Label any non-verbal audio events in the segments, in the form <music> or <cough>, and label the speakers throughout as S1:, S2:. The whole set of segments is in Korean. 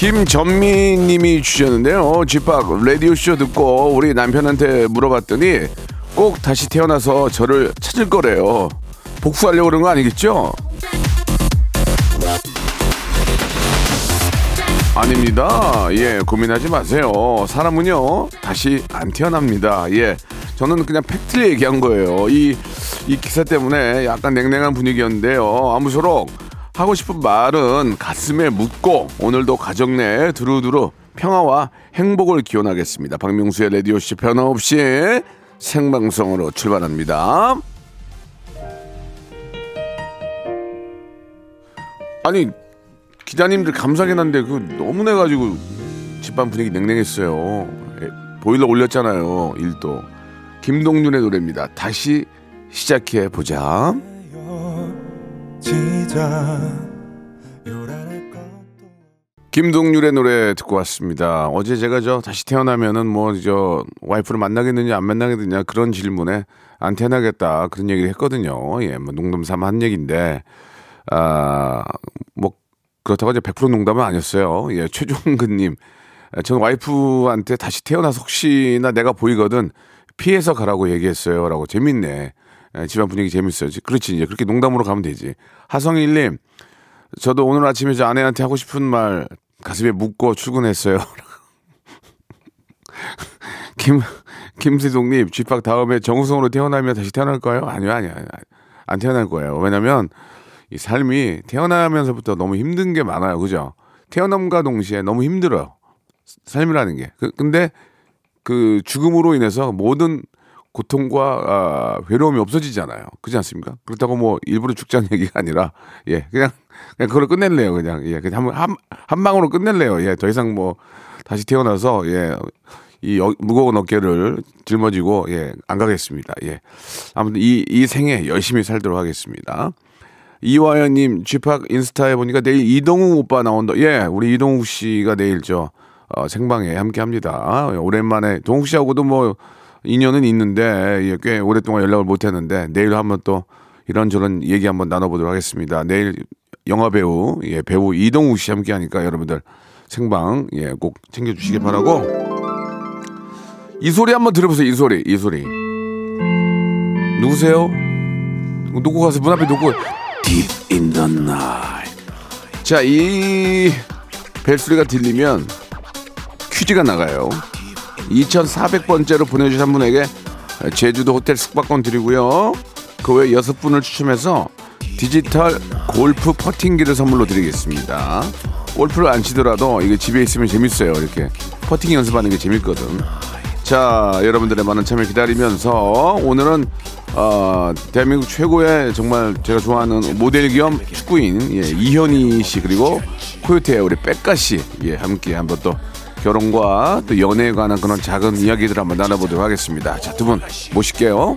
S1: 김전미 님이 주셨는데요 o p 라디오쇼 듣고 우리 남편한테 물어봤더니 꼭 다시 태어나서 저를 찾을 거래요 복수하려고 그런 거 아니겠죠? 아닙니다. 예, 고민하지 마세요. 사람은요, 다시 안 태어납니다. 예. 저는 그냥 팩트를 얘기한 거예요. 이, 이 기사 때문에 약간 냉랭한 분위기였는데요. 아무쪼록 하고 싶은 말은 가슴에 묻고 오늘도 가정 내 두루두루 평화와 행복을 기원하겠습니다. 박명수의 라디오씨 변함없이 생방송으로 출발합니다. 아니 기자님들 감사하긴 한데 그 너무 내가지고 집안 분위기 냉랭했어요. 예, 보일러 올렸잖아요. 일도 김동률의 노래입니다. 다시 시작해 보자. 김동률의 노래 듣고 왔습니다. 어제 제가 저 다시 태어나면은 뭐 저 와이프를 만나겠느냐 안 만나겠느냐 그런 질문에 안 태어나겠다 그런 얘기를 했거든요. 예, 뭐 농담 삼아 한 얘기인데 아뭐 그렇다고 이제 100% 농담은 아니었어요. 예, 최종근님. 저는 와이프한테 다시 태어나서 혹시나 내가 보이거든 피해서 가라고 얘기했어요. 라고 재밌네. 예, 집안 분위기 재밌어요. 그렇지. 이제 그렇게 농담으로 가면 되지. 하성일님, 저도 오늘 아침에 저 아내한테 하고 싶은 말 가슴에 묻고 출근했어요. <laughs> 김, 김세동님, 쥐팍 다음에 정우성으로 태어나면 다시 태어날까요? 아니요, 아니요. 아니요. 안 태어날 거예요. 왜냐면 이 삶이 태어나면서부터 너무 힘든 게 많아요. 그죠? 태어남과 동시에 너무 힘들어요. 삶이라는 게. 그, 근데 그 죽음으로 인해서 모든 고통과 아, 괴로움이 없어지잖아요. 그렇지 않습니까? 그렇다고 뭐 일부러 죽자는 <laughs> 얘기가 아니라 예 그냥 그냥 그걸 끝낼래요. 그냥 예 그냥 한, 한, 한 방으로 끝낼래요. 예더 이상 뭐 다시 태어나서 예이 무거운 어깨를 짊어지고 예 안 가겠습니다. 예 아무튼 이 이 생에 열심히 살도록 하겠습니다. 이화연님 쥐팍 인스타에 보니까 내일 이동욱 오빠 나온다. 예, 우리 이동욱 씨가 내일 저 어, 생방에 함께합니다. 오랜만에 동욱 씨하고도 뭐 인연은 있는데 예, 꽤 오랫동안 연락을 못 했는데 내일 한번 또 이런저런 얘기 한번 나눠보도록 하겠습니다. 내일 영화 배우 예, 배우 이동욱 씨 함께 하니까 여러분들 생방 예, 꼭 챙겨주시기 바라고 이 소리 한번 들어보세요. 이 소리, 이 소리. 누구세요? 누구 가서 문 앞에 누구? Deep in the night. 자, 이 벨소리가 들리면 퀴즈가 나가요. 2,400번째로 보내주신 한 분에게 제주도 호텔 숙박권 드리고요. 그 외 여섯 분을 추첨해서 디지털 골프 퍼팅기를 선물로 드리겠습니다. 골프를 안 치더라도 이게 집에 있으면 재밌어요. 이렇게 퍼팅 연습하는 게 재밌거든. 자, 여러분들의 많은 참여 기다리면서 오늘은 어, 대한민국 최고의 정말 제가 좋아하는 모델 겸 축구인 예, 이현희 씨 그리고 코요태의 우리 백가 씨 예, 함께 한번 또 결혼과 또 연애에 관한 그런 작은 이야기들 한번 나눠보도록 하겠습니다. 자, 두 분 모실게요.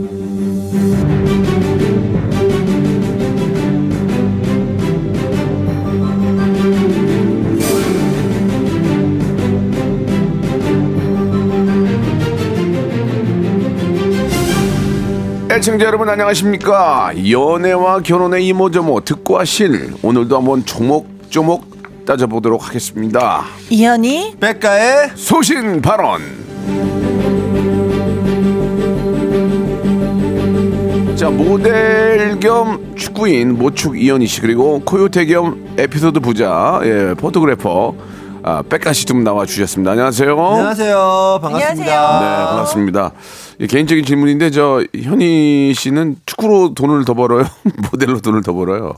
S1: 애청자 여러분 안녕하십니까 연애와 결혼의 이모저모 듣고 하실 오늘도 한번 조목조목 따져보도록 하겠습니다
S2: 이현이
S3: 백가의
S1: 소신 발언 자 모델 겸 축구인 모축 이현희 씨 그리고 코요태 겸 에피소드 부자 예, 포토그래퍼 아, 백가 씨두분 나와 주셨습니다. 안녕하세요.
S2: 안녕하세요. 반갑습니다.
S1: 네, 반갑습니다. 이 개인적인 질문인데 저 현희 씨는 축구로 돈을 더 벌어요? <laughs> 모델로 돈을 더 벌어요?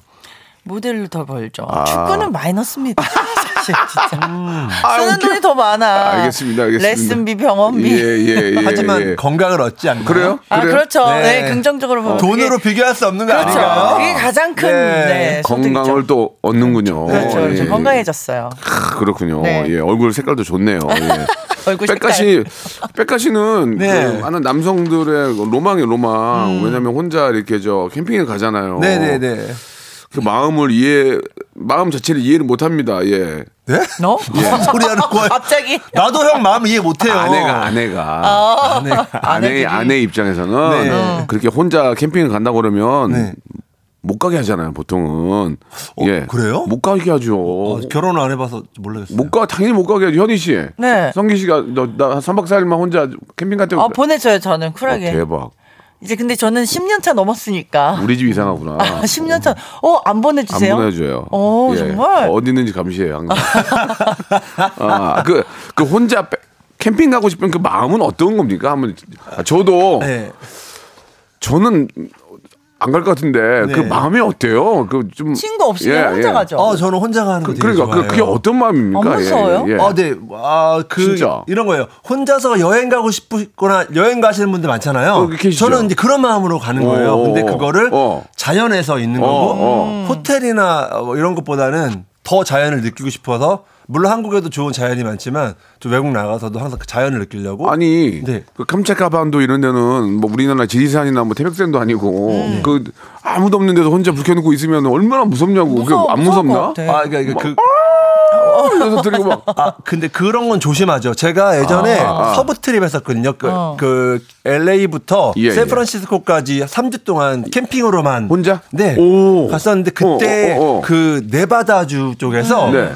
S4: 모델로 더 벌죠.
S1: 아.
S4: 축구는 마이너스입니다. <laughs> 진짜.
S1: 아,
S4: 쓰는
S1: 웃겨.
S4: 돈이 더 많아.
S1: 알겠습니다, 알겠습니다.
S4: 레슨비, 병원비.
S1: 예, 예, 예.
S2: 하지만
S1: 예.
S2: 건강을 얻지 않나요?
S1: 그래요?
S4: 아,
S1: 그래요?
S4: 그렇죠.
S2: 네.
S4: 네, 긍정적으로 보면.
S2: 돈으로
S4: 그게-
S2: 비교할 수 없는 거
S4: 그렇죠. 그게 가장 큰
S2: 네.
S4: 네.
S1: 건강을 또 얻는군요.
S4: 그렇죠. 그렇죠.
S1: 예.
S4: 건강해졌어요.
S1: 크, 그렇군요.
S4: 네.
S1: 예, 얼굴 색깔도 좋네요. 예. <laughs>
S4: 얼굴
S1: 백가
S4: 색깔.
S1: 씨, 백가 씨는
S2: 네.
S1: 그 많은 남성들의 로망이 로망.
S4: 음.
S1: 왜냐면 혼자 이렇게 저 캠핑에 가잖아요.
S2: 네네네.
S1: 그 마음을 이해, 마음 자체를 이해를 못 합니다. 예.
S2: 네?
S4: 너?
S2: 무슨 소리 하는 거야?
S4: 갑자기.
S2: 나도 형 마음 이해 못해요.
S1: 아내가, 아내가.
S4: 어.
S2: 아내가.
S1: 아내,
S4: 아내들이.
S1: 아내 입장에서는
S2: 네.
S1: 그렇게 혼자 캠핑을 간다고 그러면
S2: 네.
S1: 못 가게 하잖아요, 보통은.
S2: 어, 그래요?
S1: 못 가게 하죠.
S2: 어, 결혼을 안 해봐서 모르겠어요.
S1: 못 가, 당연히 못 가게 하죠. 현희 씨.
S4: 네.
S1: 성기 씨가 너, 나 3박 4일만 혼자 캠핑 갔다
S4: 어, 보내줘요, 저는 쿨하게.
S1: 어, 대박.
S4: 이제 근데 저는 10년 차 넘었으니까.
S1: 우리 집 이상하구나.
S4: 아, 10년 차. 어,
S1: 안안
S4: 보내주세요?
S1: 보내줘요.
S4: 어,
S1: 예.
S4: 정말?
S1: 어디 있는지 감시해요, 항상. <laughs> 아, 그, 그 혼자 빼- 캠핑 가고 싶은 그 마음은 어떤 겁니까? 한번, 아, 저도,
S2: 네.
S1: 저는 안 갈 것 같은데, 그
S2: 네.
S1: 마음이 어때요? 그 좀.
S4: 친구 없이 그냥 혼자 가죠.
S2: 어, 저는 혼자 가는 거
S1: 그,
S2: 되게
S1: 그러니까,
S2: 좋아해요.
S1: 그, 그게 어떤 마음입니까?
S4: 안 무서워요?
S1: 예, 예.
S2: 아, 네. 아, 그
S1: 진짜.
S2: 이런 거예요. 혼자서 여행 가고 싶거나 여행 가시는 분들 많잖아요.
S1: 어, 계시죠.
S2: 저는 이제 그런 마음으로 가는 거예요.
S1: 어,
S2: 근데 그거를
S1: 어.
S2: 자연에서 있는
S1: 어,
S2: 거고
S1: 어.
S2: 호텔이나 뭐 이런 것보다는 더 자연을 느끼고 싶어서 물론 한국에도 좋은 자연이 많지만 좀 외국 나가서도 항상 그 자연을 느끼려고
S1: 아니
S2: 네.
S1: 그 캄차카반도 이런 데는 뭐 우리나라 지리산이나 뭐 태백산도 아니고
S4: 음.
S1: 그 아무도 없는 데서 혼자 불 켜놓고 있으면 얼마나 무섭냐고
S4: 무서워,
S1: 그게 안 무섭나?
S4: 아,
S2: 그러니까 그
S1: 그래서 들리고 막
S2: 아, 근데 그런 건 조심하죠. 제가 예전에
S1: 아.
S2: 서부 트립 했었거든요. 그,
S4: 어.
S2: 그 LA부터
S1: 예,
S2: 샌프란시스코까지 3주 동안 캠핑으로만
S1: 혼자?
S2: 네.
S1: 오.
S2: 갔었는데 그때
S1: 어, 어, 어, 어.
S2: 그 네바다주 쪽에서
S1: 네.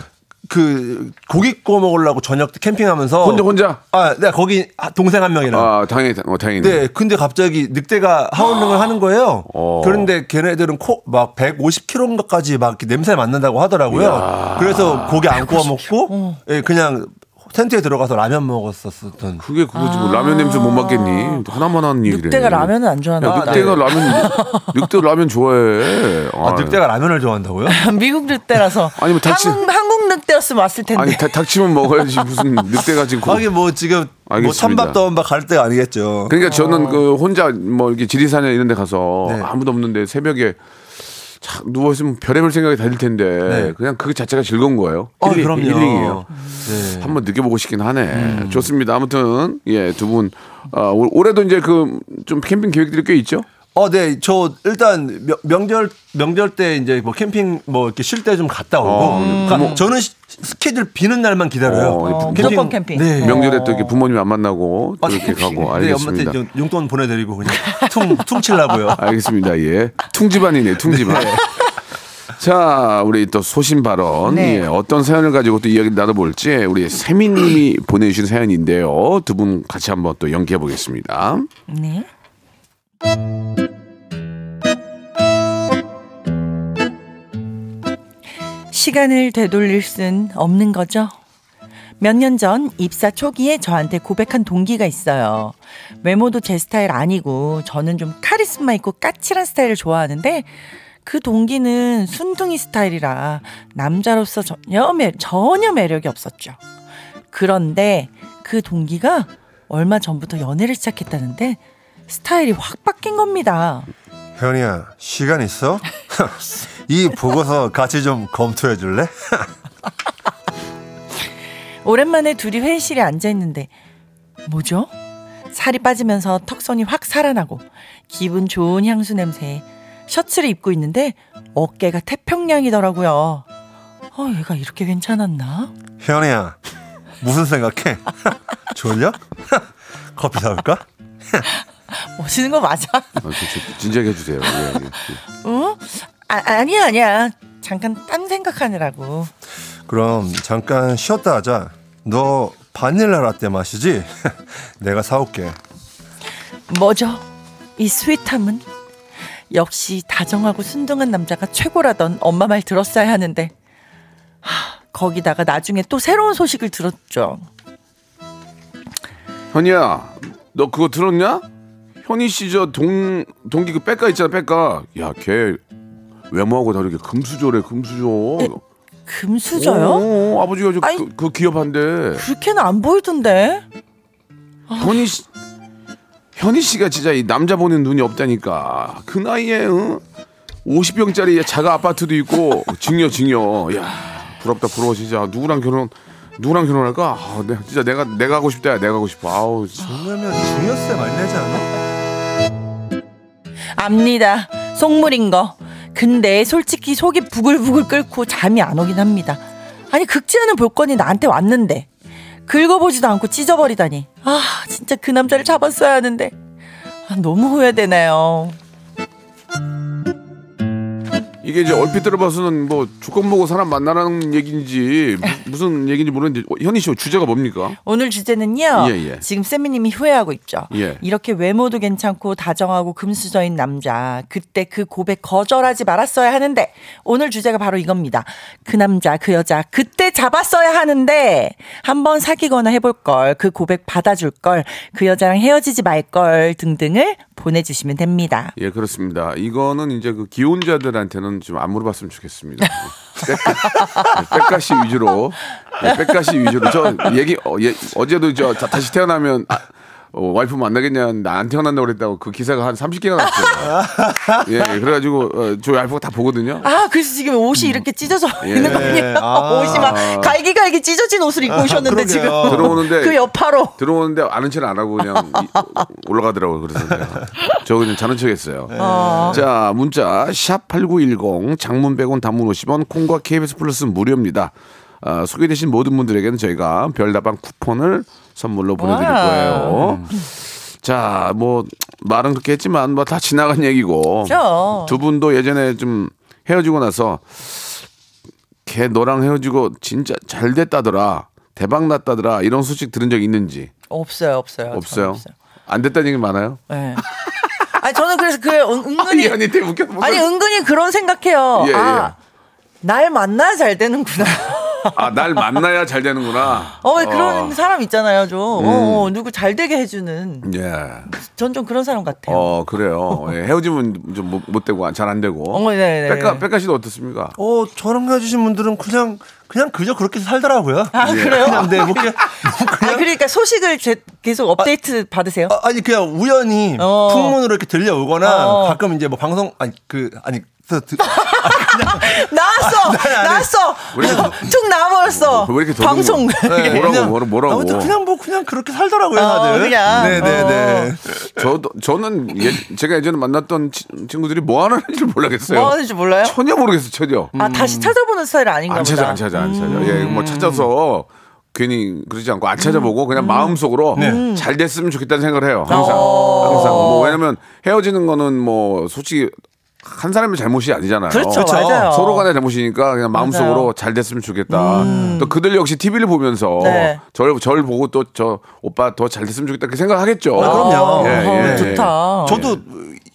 S2: 그 고기 구워 먹으려고 저녁 때 캠핑하면서
S1: 혼자 혼자
S2: 아, 네, 거기 동생 한 명이랑
S1: 아 당연히 어 다행이네.
S2: 네, 근데 갑자기 늑대가 하울링을 하는 거예요.
S1: 어.
S2: 그런데 걔네들은 코, 막 150km까지 막 냄새 맡는다고 하더라고요. 그래서 고기 안 구워 먹고, 예, 그냥 텐트에 들어가서 라면 먹었었던.
S1: 그게 그거지 뭐 라면 냄새 못 맡겠니? 하나만 하는 얘기를.
S4: 늑대가 라면을 안 좋아하나
S1: 야. 늑대가 라면 <laughs> 늑대 라면 좋아해.
S2: 아, 늑대가 라면을 좋아한다고요? <laughs>
S4: 미국 늑대라서.
S1: 아니, 뭐 닥치-
S4: 한국, 늑대였으면 왔을 텐데.
S1: 아니 다- 닥치면 먹어야지 무슨 늑대가 지금. 고-
S2: 하긴 뭐 지금 뭐
S1: 알겠습니다.
S2: 찬밥 떠온밥 갈 때가 아니겠죠.
S1: 그러니까 저는 그 혼자 뭐 이렇게 지리산이나 이런 데 가서
S2: 네.
S1: 아무도 없는데 새벽에 차- 누워 있으면 별의별 생각이 다들 텐데
S2: 네.
S1: 그냥 그 자체가 즐거운 거예요.
S2: 아,
S1: 힐링,
S2: 그럼요.
S1: 힐링이에요.
S2: 네.
S1: 한번 느껴보고 싶긴 하네.
S2: 음.
S1: 좋습니다. 아무튼 예두분 어, 올- 올해도 이제 그 좀 캠핑 계획들이 꽤 있죠.
S2: 어, 네. 저 일단 명- 명절 명절 때 이제 뭐 캠핑 뭐 이렇게 쉴 때 좀 갔다 오고.
S1: 어,
S2: 가- 저는 시- 스케줄 비는 날만 기다려요.
S1: 어,
S4: 어, 무조건 캠핑.
S2: 네.
S1: 명절에 또 이렇게 부모님 안 만나고 또
S2: 아,
S1: 이렇게 가고
S2: 네,
S1: 알겠습니다.
S2: 엄마한테 좀 용돈 보내드리고 그냥 퉁 퉁치려고요. <laughs>
S1: 알겠습니다. 예. 퉁집안이네, 퉁집안. <laughs> 자, 우리 또 소신 발언.
S4: 네.
S1: 예, 어떤 사연을 가지고 또 이야기 나눠볼지 우리 세민님이 <clears throat> 보내주신 사연인데요. 두 분 같이 한번 또 연기해 보겠습니다.
S4: 네. 시간을 되돌릴 순 없는 거죠. 몇 년 전 입사 초기에 저한테 고백한 동기가 있어요. 외모도 제 스타일 아니고 저는 좀 카리스마 있고 까칠한 스타일을 좋아하는데 그 동기는 순둥이 스타일이라 남자로서 전혀, 매, 전혀 매력이 없었죠. 그런데 그 동기가 얼마 전부터 연애를 시작했다는데 스타일이 확 바뀐 겁니다.
S2: 현이야 시간 있어? <laughs> 이 보고서 같이 좀 검토해 줄래? <laughs>
S4: 오랜만에 둘이 회의실에 앉아 있는데 뭐죠? 살이 빠지면서 턱선이 확 살아나고 기분 좋은 향수 냄새에 셔츠를 입고 있는데 어깨가 태평양이더라고요. 어, 얘가 이렇게 괜찮았나?
S2: 현이야 무슨 생각해? <laughs> 졸려? <laughs> 커피 사올까?
S4: 멋있는 거 맞아?
S1: 아, 저, 저, 진지하게 해주세요. 예, 예.
S4: 어? 아, 아니야, 아니야. 잠깐 딴 생각하느라고.
S2: 그럼 잠깐 쉬었다 하자. 너 바닐라 라떼 마시지? <laughs> 내가 사올게.
S4: 뭐죠? 이 스윗함은? 역시 다정하고 순둥한 남자가 최고라던 엄마 말 들었어야 하는데 하, 거기다가 나중에 또 새로운 소식을 들었죠.
S1: 현이야, 너 그거 들었냐? 현이 씨저 동 동기 그 백가 있잖아, 백가. 야, 걔 외모하고 다르게 금수저래, 금수저.
S4: 금수저요?
S1: 어, 아버지가 저
S4: 아이.
S1: 그, 그 기업한데.
S4: 그렇게는 안 보이던데.
S1: 현이 씨, 현이 씨가 진짜 이 남자 보는 눈이 없다니까. 그 나이에 응? 50평짜리 자가 아파트도 있고 <laughs> 증여 증여. 야 부럽다 부러워 진짜. 누구랑 결혼 누구랑 결혼할까? 아, 내, 진짜 내가 내가 하고 싶다. 야, 내가 하고 싶어. 아우.
S2: 그러면 중요세 많이 내지 않아?
S4: 압니다. 속물인 거. 근데 솔직히 속이 부글부글 끓고 잠이 안 오긴 합니다. 아니 극지하는 볼건이 나한테 왔는데 긁어보지도 않고 찢어버리다니. 아 진짜 그 남자를 잡았어야 하는데 아, 너무 후회되네요.
S1: 이게 이제 얼핏 들어봐서는 뭐 조건 보고 사람 만나라는 얘기인지 무- 무슨 얘기인지 모르는데 어, 현희 씨 주제가 뭡니까?
S4: 오늘 주제는요.
S1: 예, 예.
S4: 지금 쌤미님이 후회하고 있죠.
S1: 예.
S4: 이렇게 외모도 괜찮고 다정하고 금수저인 남자. 그때 그 고백 거절하지 말았어야 하는데 오늘 주제가 바로 이겁니다. 그 남자 그 여자 그때 잡았어야 하는데 한번 사귀거나 해볼 걸. 그 고백 받아줄 걸. 그 여자랑 헤어지지 말 걸 등등을 보내주시면 됩니다.
S1: 예, 그렇습니다. 이거는 이제 그 기혼자들한테는 좀 안 물어봤으면 좋겠습니다. 백가시 위주로, 예, 백가시 위주로. 저 얘기 어, 예, 어제도 저 다- 다시 태어나면 아, 어, 와이프 만나겠냐, 나안 태어난다고 그랬다고 그 기사가 한 30개가 났어요. <laughs> 예, 그래가지고 어, 저희 와이프가 다 보거든요.
S4: 아, 그래서 지금 옷이 이렇게 찢어져
S1: 예.
S4: 있는 거 아니에요?
S2: 아.
S4: 옷이 막 갈기갈기 찢어진 옷을 입고 오셨는데
S2: 그러게요.
S4: 지금
S1: 들어오는데
S4: 그 여파로
S1: 들어오는데 아는 체는 안 하고 그냥 이- 올라가더라고요. 그래서 내가 저 그냥 자는 척했어요. 자 문자 샵 #8910 장문 100원, 단문 50원, 콩과 KBS 플러스 무료입니다. 아, 소개되신 모든 분들에게는 저희가 별다방 쿠폰을 선물로 보내드릴
S4: 와.
S1: 거예요. 자, 뭐 말은 그렇게 했지만 뭐 다 지나간 얘기고
S4: 그렇죠.
S1: 두 분도 예전에 좀 헤어지고 나서 걔 너랑 헤어지고 진짜 잘 됐다더라. 대박 났다더라. 이런 소식 들은 적 있는지
S4: 없어요, 없어요.
S1: 없어요?
S4: 없어요.
S1: 안 됐다는 얘기 많아요?
S4: 네. 아니 저는 그래서 그 은- 은근히
S1: 아니 아니 되게 웃겨.
S4: 아니 은근히 그런 생각해요.
S1: 예, 예.
S4: 아, 날 만나야 잘 되는구나.
S1: 아, 날 만나야 잘 되는구나.
S4: 어, 왜 그런 사람 있잖아요, 좀.
S1: 음.
S4: 어, 어, 누구 잘 되게 해주는.
S1: 예.
S4: 전 좀 그런 사람 같아요.
S1: 어, 그래요. 예, 헤어지면 좀 못 되고 잘 안 되고.
S4: 어, 네 네.
S1: 백가 백가 씨도 어떻습니까?
S2: 어, 저랑 헤어지신 분들은 그냥 그냥 그저 그렇게 살더라고요.
S4: 아, 그래요?
S2: 그냥 네, 뭐 그냥 뭐 <laughs>
S4: 아,
S2: 그냥
S4: 그러니까 소식을 제, 계속 업데이트 받으세요?
S2: 아, 아니 그냥 우연히
S4: 어.
S2: 풍문으로 이렇게 들려오거나
S4: 어.
S2: 가끔 이제 뭐 방송 아니 그 아니 그 드- <laughs>
S4: 나왔어! 나왔어! <laughs> 툭 나와버렸어!
S1: 왜 이렇게 더듬어?
S4: 방송.
S1: 네. <laughs> 뭐라고,
S2: 그냥
S1: 뭐라- 뭐라고.
S2: 아무튼 그냥 뭐 그냥 그렇게 살더라고요
S4: 어,
S2: 다들.
S4: 그냥.
S2: 네네네.
S1: 저도 저는 예, 제가 예전에 만났던 치- 친구들이 뭐 하는지 모르겠어요.
S4: 뭐 하는지 몰라요?
S1: 전혀 모르겠어, 전혀.
S4: 아, 다시 찾아보는 스타일 아닌가
S1: 안
S4: 보다.
S1: 찾아, 안 찾아, 안 찾아.
S4: 음.
S1: 예, 뭐 찾아서 괜히 그러지 않고 안 찾아보고 그냥 마음속으로 잘 됐으면 좋겠다는 생각을 해요. 항상.
S4: 어.
S1: 항상. 뭐 왜냐면 헤어지는 거는 뭐 솔직히 한 사람의 잘못이 아니잖아요.
S4: 그렇죠,
S2: 그렇죠.
S4: 맞아요.
S1: 서로 간의 잘못이니까 그냥 마음속으로
S4: 맞아요. 음.
S1: 잘 됐으면 좋겠다. 또 그들 역시 TV를 보면서
S4: 네.
S1: 절, 절 보고 또 저 오빠 더 잘 됐으면 좋겠다 그 생각하겠죠.
S2: 아, 그럼요.
S1: 예,
S4: 어,
S1: 예.
S4: 좋다.
S2: 저도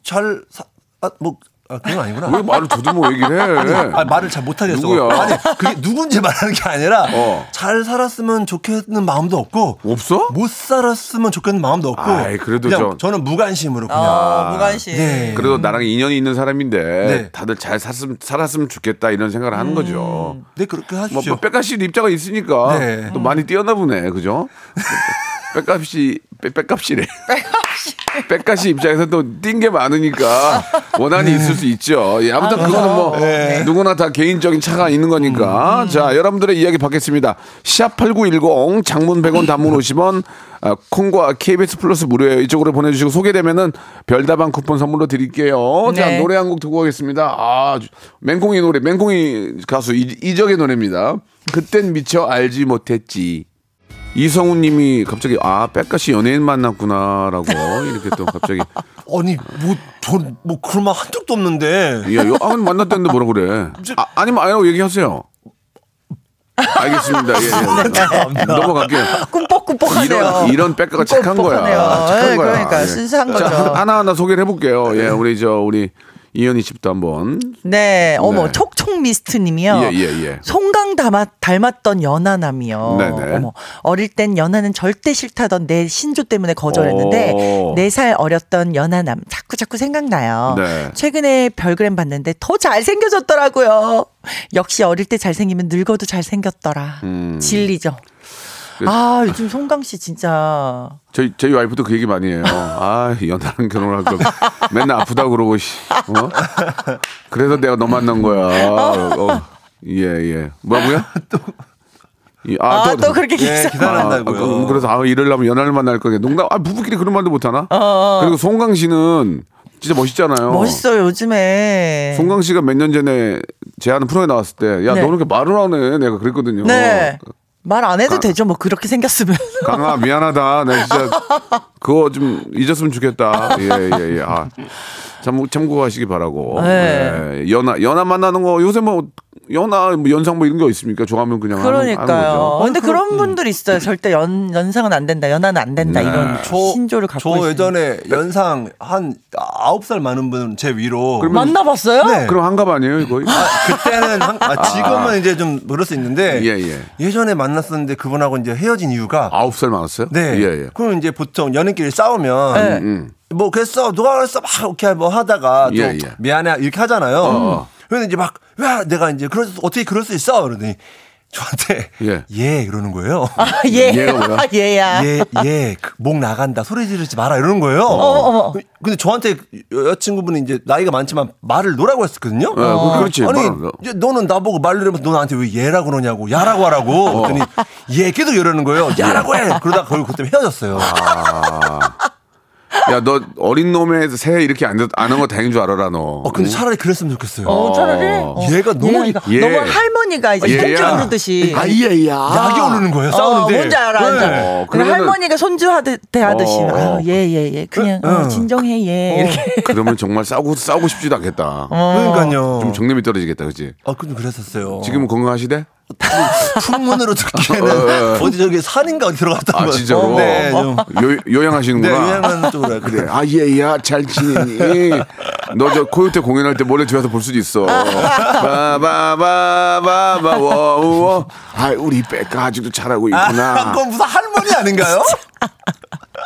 S2: 잘 사, 아, 뭐 아, 그건 아니구나.
S1: 왜 말을 더듬어 얘기를 해?
S2: 아, 말을 잘 못하겠어.
S1: 누구야?
S2: 아니, 그게 누군지 말하는 게 아니라
S1: 어.
S2: 잘 살았으면 좋겠는 마음도 없고
S1: 없어?
S2: 못 살았으면 좋겠는 마음도 없고
S1: 아이, 그래도
S2: 그냥
S1: 저-
S2: 저는 무관심으로 그냥
S4: 어, 무관심.
S2: 네.
S1: 그래도 나랑 인연이 있는 사람인데
S2: 네.
S1: 다들 잘 살았으면, 살았으면 좋겠다 이런 생각을 하는 거죠.
S2: 네 그렇게
S1: 뭐,
S2: 하십시오.
S1: 뭐 백가씨 입자가 있으니까
S2: 네.
S1: 또 많이 뛰었나 보네, 그죠? <laughs> 백값이 백값이래. <laughs> 백값이 입장에서 또뛴게 많으니까 원한이 있을 수 있죠. 예, 아무튼 그거는 뭐 누구나 다 개인적인 차가 있는 거니까. 자, 여러분들의 이야기 받겠습니다. 샵8910 장문 100원 단문 50원 아, 콩과 KBS 플러스 무료예요. 이쪽으로 보내주시고 소개되면은 별다방 쿠폰 선물로 드릴게요. 자,
S4: 네.
S1: 노래 한 곡 듣고 가겠습니다. 아, 맹꽁이 노래, 맹꽁이 가수 이, 이적의 노래입니다. 그땐 미처 알지 못했지. 이성훈 님이 갑자기 아 백가씨 연예인 만났구나라고 이렇게 또 갑자기 <laughs>
S2: 아니 뭐전뭐 그런 말 한 적도 없는데
S1: 야, 여, 아, 만났다는데 뭐라 그래? 아, 아니면 아니라고 얘기하세요. 알겠습니다. 예, 예. <laughs> 넘어갈게요.
S4: 꿈뻑꿈뻑하네요.
S1: 이런 이런 백가가 착한 거야.
S4: 꿈뻑하네요.
S1: 착한
S4: 예,
S1: 거야.
S4: 그러니까
S1: 예.
S4: 순수한 거죠.
S1: 자, 하나 하나 소개를 해볼게요. 예, 우리 저 우리 이현희 집도 한번
S4: 네, 어머,
S1: 네.
S4: 촉촉 촉촉 미스트님이요.
S1: 예, 예, 예.
S4: 송강 닮았, 닮았던 연하남이요.
S1: 네네.
S4: 어머, 어릴 땐 연하는 절대 싫다던 내 신조 때문에 거절했는데
S1: 오.
S4: 네살 어렸던 연하남 자꾸 자꾸 생각나요.
S1: 네.
S4: 최근에 별그램 봤는데 더 잘생겨졌더라고요. 역시 어릴 때 잘생기면 늙어도 잘생겼더라.
S1: 음.
S4: 진리죠. 그아 요즘 송강 씨 진짜
S1: 저희 저희 와이프도 그 얘기 많이 해요. 아 연하랑 결혼할 걸 맨날 아프다 그러고 씨. 어? 그래서 내가 너 만난 거야. 어. 예 예. 뭐라고요? 또.
S4: 아또 그렇게
S2: 예,
S4: 계속
S2: 기다란다고요.
S1: 아, 그래서 아 이럴려면 연하를 만날 거게 농담. 아 부부끼리 그런 말도 못 하나? 그리고 송강 씨는 진짜 멋있잖아요.
S4: 어, 멋있어요 요즘에.
S1: 송강 씨가 몇 년 전에 제하는 프로에 나왔을 때, 야,
S4: 네.
S1: 너는 이렇게 말을 안 해. 내가 그랬거든요.
S4: 네. 말 안 해도
S1: 가-
S4: 되죠. 뭐 그렇게 생겼으면. <laughs>
S1: 강아, 미안하다. 나 진짜 그거 좀 잊었으면 좋겠다. 예, 예, 예. 아, 참, 참고하시기 바라고.
S4: 네.
S1: 예. 연하, 연하 만나는 거 요새 뭐, 연하, 뭐 연상 뭐 이런 거 있습니까? 좋아하면 그냥 하는, 하는
S4: 그러니까요.
S1: 거죠.
S4: 근데 그런 분들 있어요. 절대 연 연상은 안 된다. 연하는 안 된다.
S1: 네.
S4: 이런
S2: 저,
S4: 신조를 갖고
S2: 저
S4: 있어요.
S2: 예전에 연상 한 아홉 살 많은 분 제 위로.
S1: 그러면-
S4: 만나봤어요?
S2: 네.
S1: 그럼 한갑 아니에요, 거의?
S2: 그때는 한, 아, 지금은 이제 좀 그럴 수 있는데
S1: 예, 예.
S2: 예 전에 만났었는데 그분하고 이제 헤어진 이유가
S1: 아홉 살 많았어요?
S2: 네.
S1: 예, 예.
S2: 그럼 이제 보통 연인끼리 싸우면
S4: 네.
S1: 음.
S2: 뭐 그랬어 누가 그랬어 막 이렇게 뭐 하다가 또
S1: 예, 예.
S2: 미안해 이렇게 하잖아요.
S1: 어.
S2: 그런데 이제 막 야, 내가 이제 그럴 수- 어떻게 그럴 수 있어? 그러더니 저한테
S1: 예.
S2: 예 이러는 거예요.
S4: 아, 예.
S1: 얘가 뭐야?
S4: 얘야.
S2: 예, 예, 그목 나간다. 소리 지르지 마라. 이러는 거예요.
S4: 어머.
S2: 근데 저한테 여자친구분이 이제 나이가 많지만 말을 놓으라고 했었거든요.
S1: 예, 그- 그렇지.
S2: 아니,
S1: 말을.
S2: 이제 너는 나보고 말 놓으라면서 너 나한테 왜 얘라고 그러냐고. 야라고 하라고. 그랬더니 얘 계속 이러는 거예요. 야라고 해. 그러다가 결국 그때 헤어졌어요.
S1: 야, 너 어린 놈의 새 이렇게 안, 안한 거 다행인 줄 알아라, 너.
S2: 어, 근데 차라리 그랬으면 좋겠어요.
S4: 어, 차라리 어.
S2: 얘가 너무
S4: 얘가
S1: 예.
S4: 너무 할머니가 이제
S1: 얘야.
S4: 손주 흔들듯이
S3: 아 예 야.
S2: 약이 오르는 거예요.
S4: 어,
S2: 싸우는데.
S4: 뭔지 알아?
S2: 네.
S1: 어,
S4: 근데
S1: 그러면은-
S4: 할머니가 손주 하듯 대하듯이
S1: 어, 어.
S4: 아유 예예 예. 그냥
S2: 응.
S4: 어, 진정해 예 이렇게 <laughs>
S1: 그러면 정말 싸우고, 싸우고 싶지도 않겠다.
S2: 그러니까요.
S1: 좀 정념이 떨어지겠다, 그지?
S2: 아, 근데 그랬었어요.
S1: 지금은 건강하시대?
S2: 풍문으로 듣기에는 어디 저기 산인가 어디 들어갔던
S1: 아,
S2: 거.
S1: 진짜로?
S2: 네, 좀.
S1: 요, 요양하시는구나.
S2: 네, 유행하는 쪽으로.
S1: 그래. 아, 얘야, 잘 지내니? 너 저 코요태 공연할 때 몰래 뒤에서 볼 수도 있어. 바바바바바, 워워. 아, 우리 백가 아직도 잘하고
S2: 아,
S1: 있구나.
S2: 그건 무슨 할머니 아닌가요? <laughs>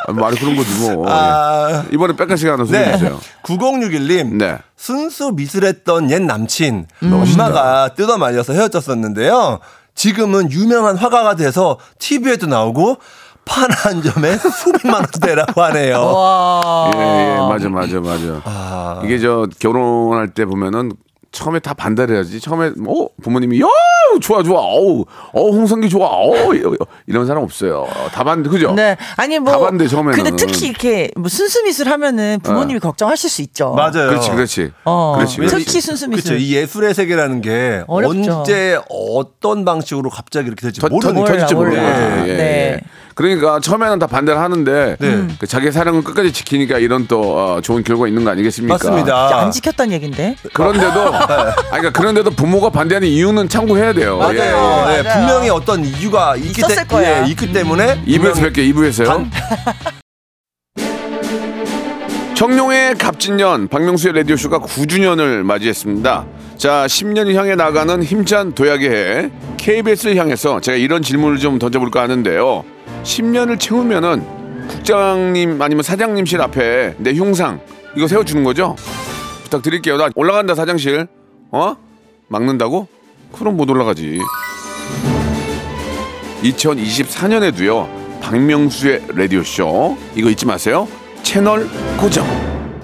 S1: 아, 말이 그런 거지, 뭐.
S2: 아.
S1: 예. 이번에 백가 씨가 하나
S2: 네.
S1: 소개해주세요.
S2: 9061님.
S1: 네.
S2: 순수 미술했던 옛 남친. 엄마가 뜯어 말려서 헤어졌었는데요. 지금은 유명한 화가가 돼서 TV에도 나오고 판한 점에 수백만 원대라고 하네요. <laughs>
S1: 예, 예, 맞아, 맞아, 맞아. 이게 저 결혼할 때 보면은 처음에 다 반대를 해야지. 처음에 어 부모님이 야 좋아 좋아 어우 어 홍성기 좋아 어 이런 사람 없어요. 다 반대 그죠?
S4: 네 아니
S1: 뭐다 반대, 처음에는.
S4: 근데 특히 이렇게 뭐 순수 미술 하면은 부모님이 걱정하실 수 있죠
S2: 맞아요.
S1: 그렇지 그렇지.
S4: 어,
S1: 그렇지.
S4: 특히. 순수
S2: 그렇죠.
S4: 미술
S2: 이 예술의 세계라는 게
S4: 어렵죠.
S2: 언제 어떤 방식으로 갑자기 이렇게 될지 모르는
S4: 몰라, 몰라.
S1: 거죠. 예,
S4: 네.
S1: 예. 그러니까 처음에는 다 반대를 하는데
S2: 네.
S1: 그 자기 사랑을 끝까지 지키니까 이런 또 어, 좋은 결과가 있는 거 아니겠습니까?
S2: 맞습니다.
S4: 안 지켰다는 얘긴데
S1: 그런데도 아니 그러니까 그런데도 부모가 반대하는 이유는 참고해야 돼요.
S2: 맞아요.
S1: 예, 예.
S2: 네,
S4: 맞아요.
S2: 분명히 어떤 이유가 있기, 때,
S4: 거야.
S2: 예, 있기 때문에
S1: 2부에서
S2: 분명히
S1: 뵐게요. 2부에서요. 청룡의 갑진년 박명수의 라디오쇼가 9주년을 맞이했습니다. 자, 10년을 향해 나가는 힘찬 도약의 해 KBS를 향해서 제가 이런 질문을 좀 던져볼까 하는데요. 10년을 채우면은 국장님 아니면 사장님실 앞에 내 흉상 이거 세워주는 거죠? 부탁드릴게요. 나 올라간다 사장실. 어? 막는다고? 그럼 못 올라가지. 2024년에도요 박명수의 라디오 쇼 이거 잊지 마세요 채널 고정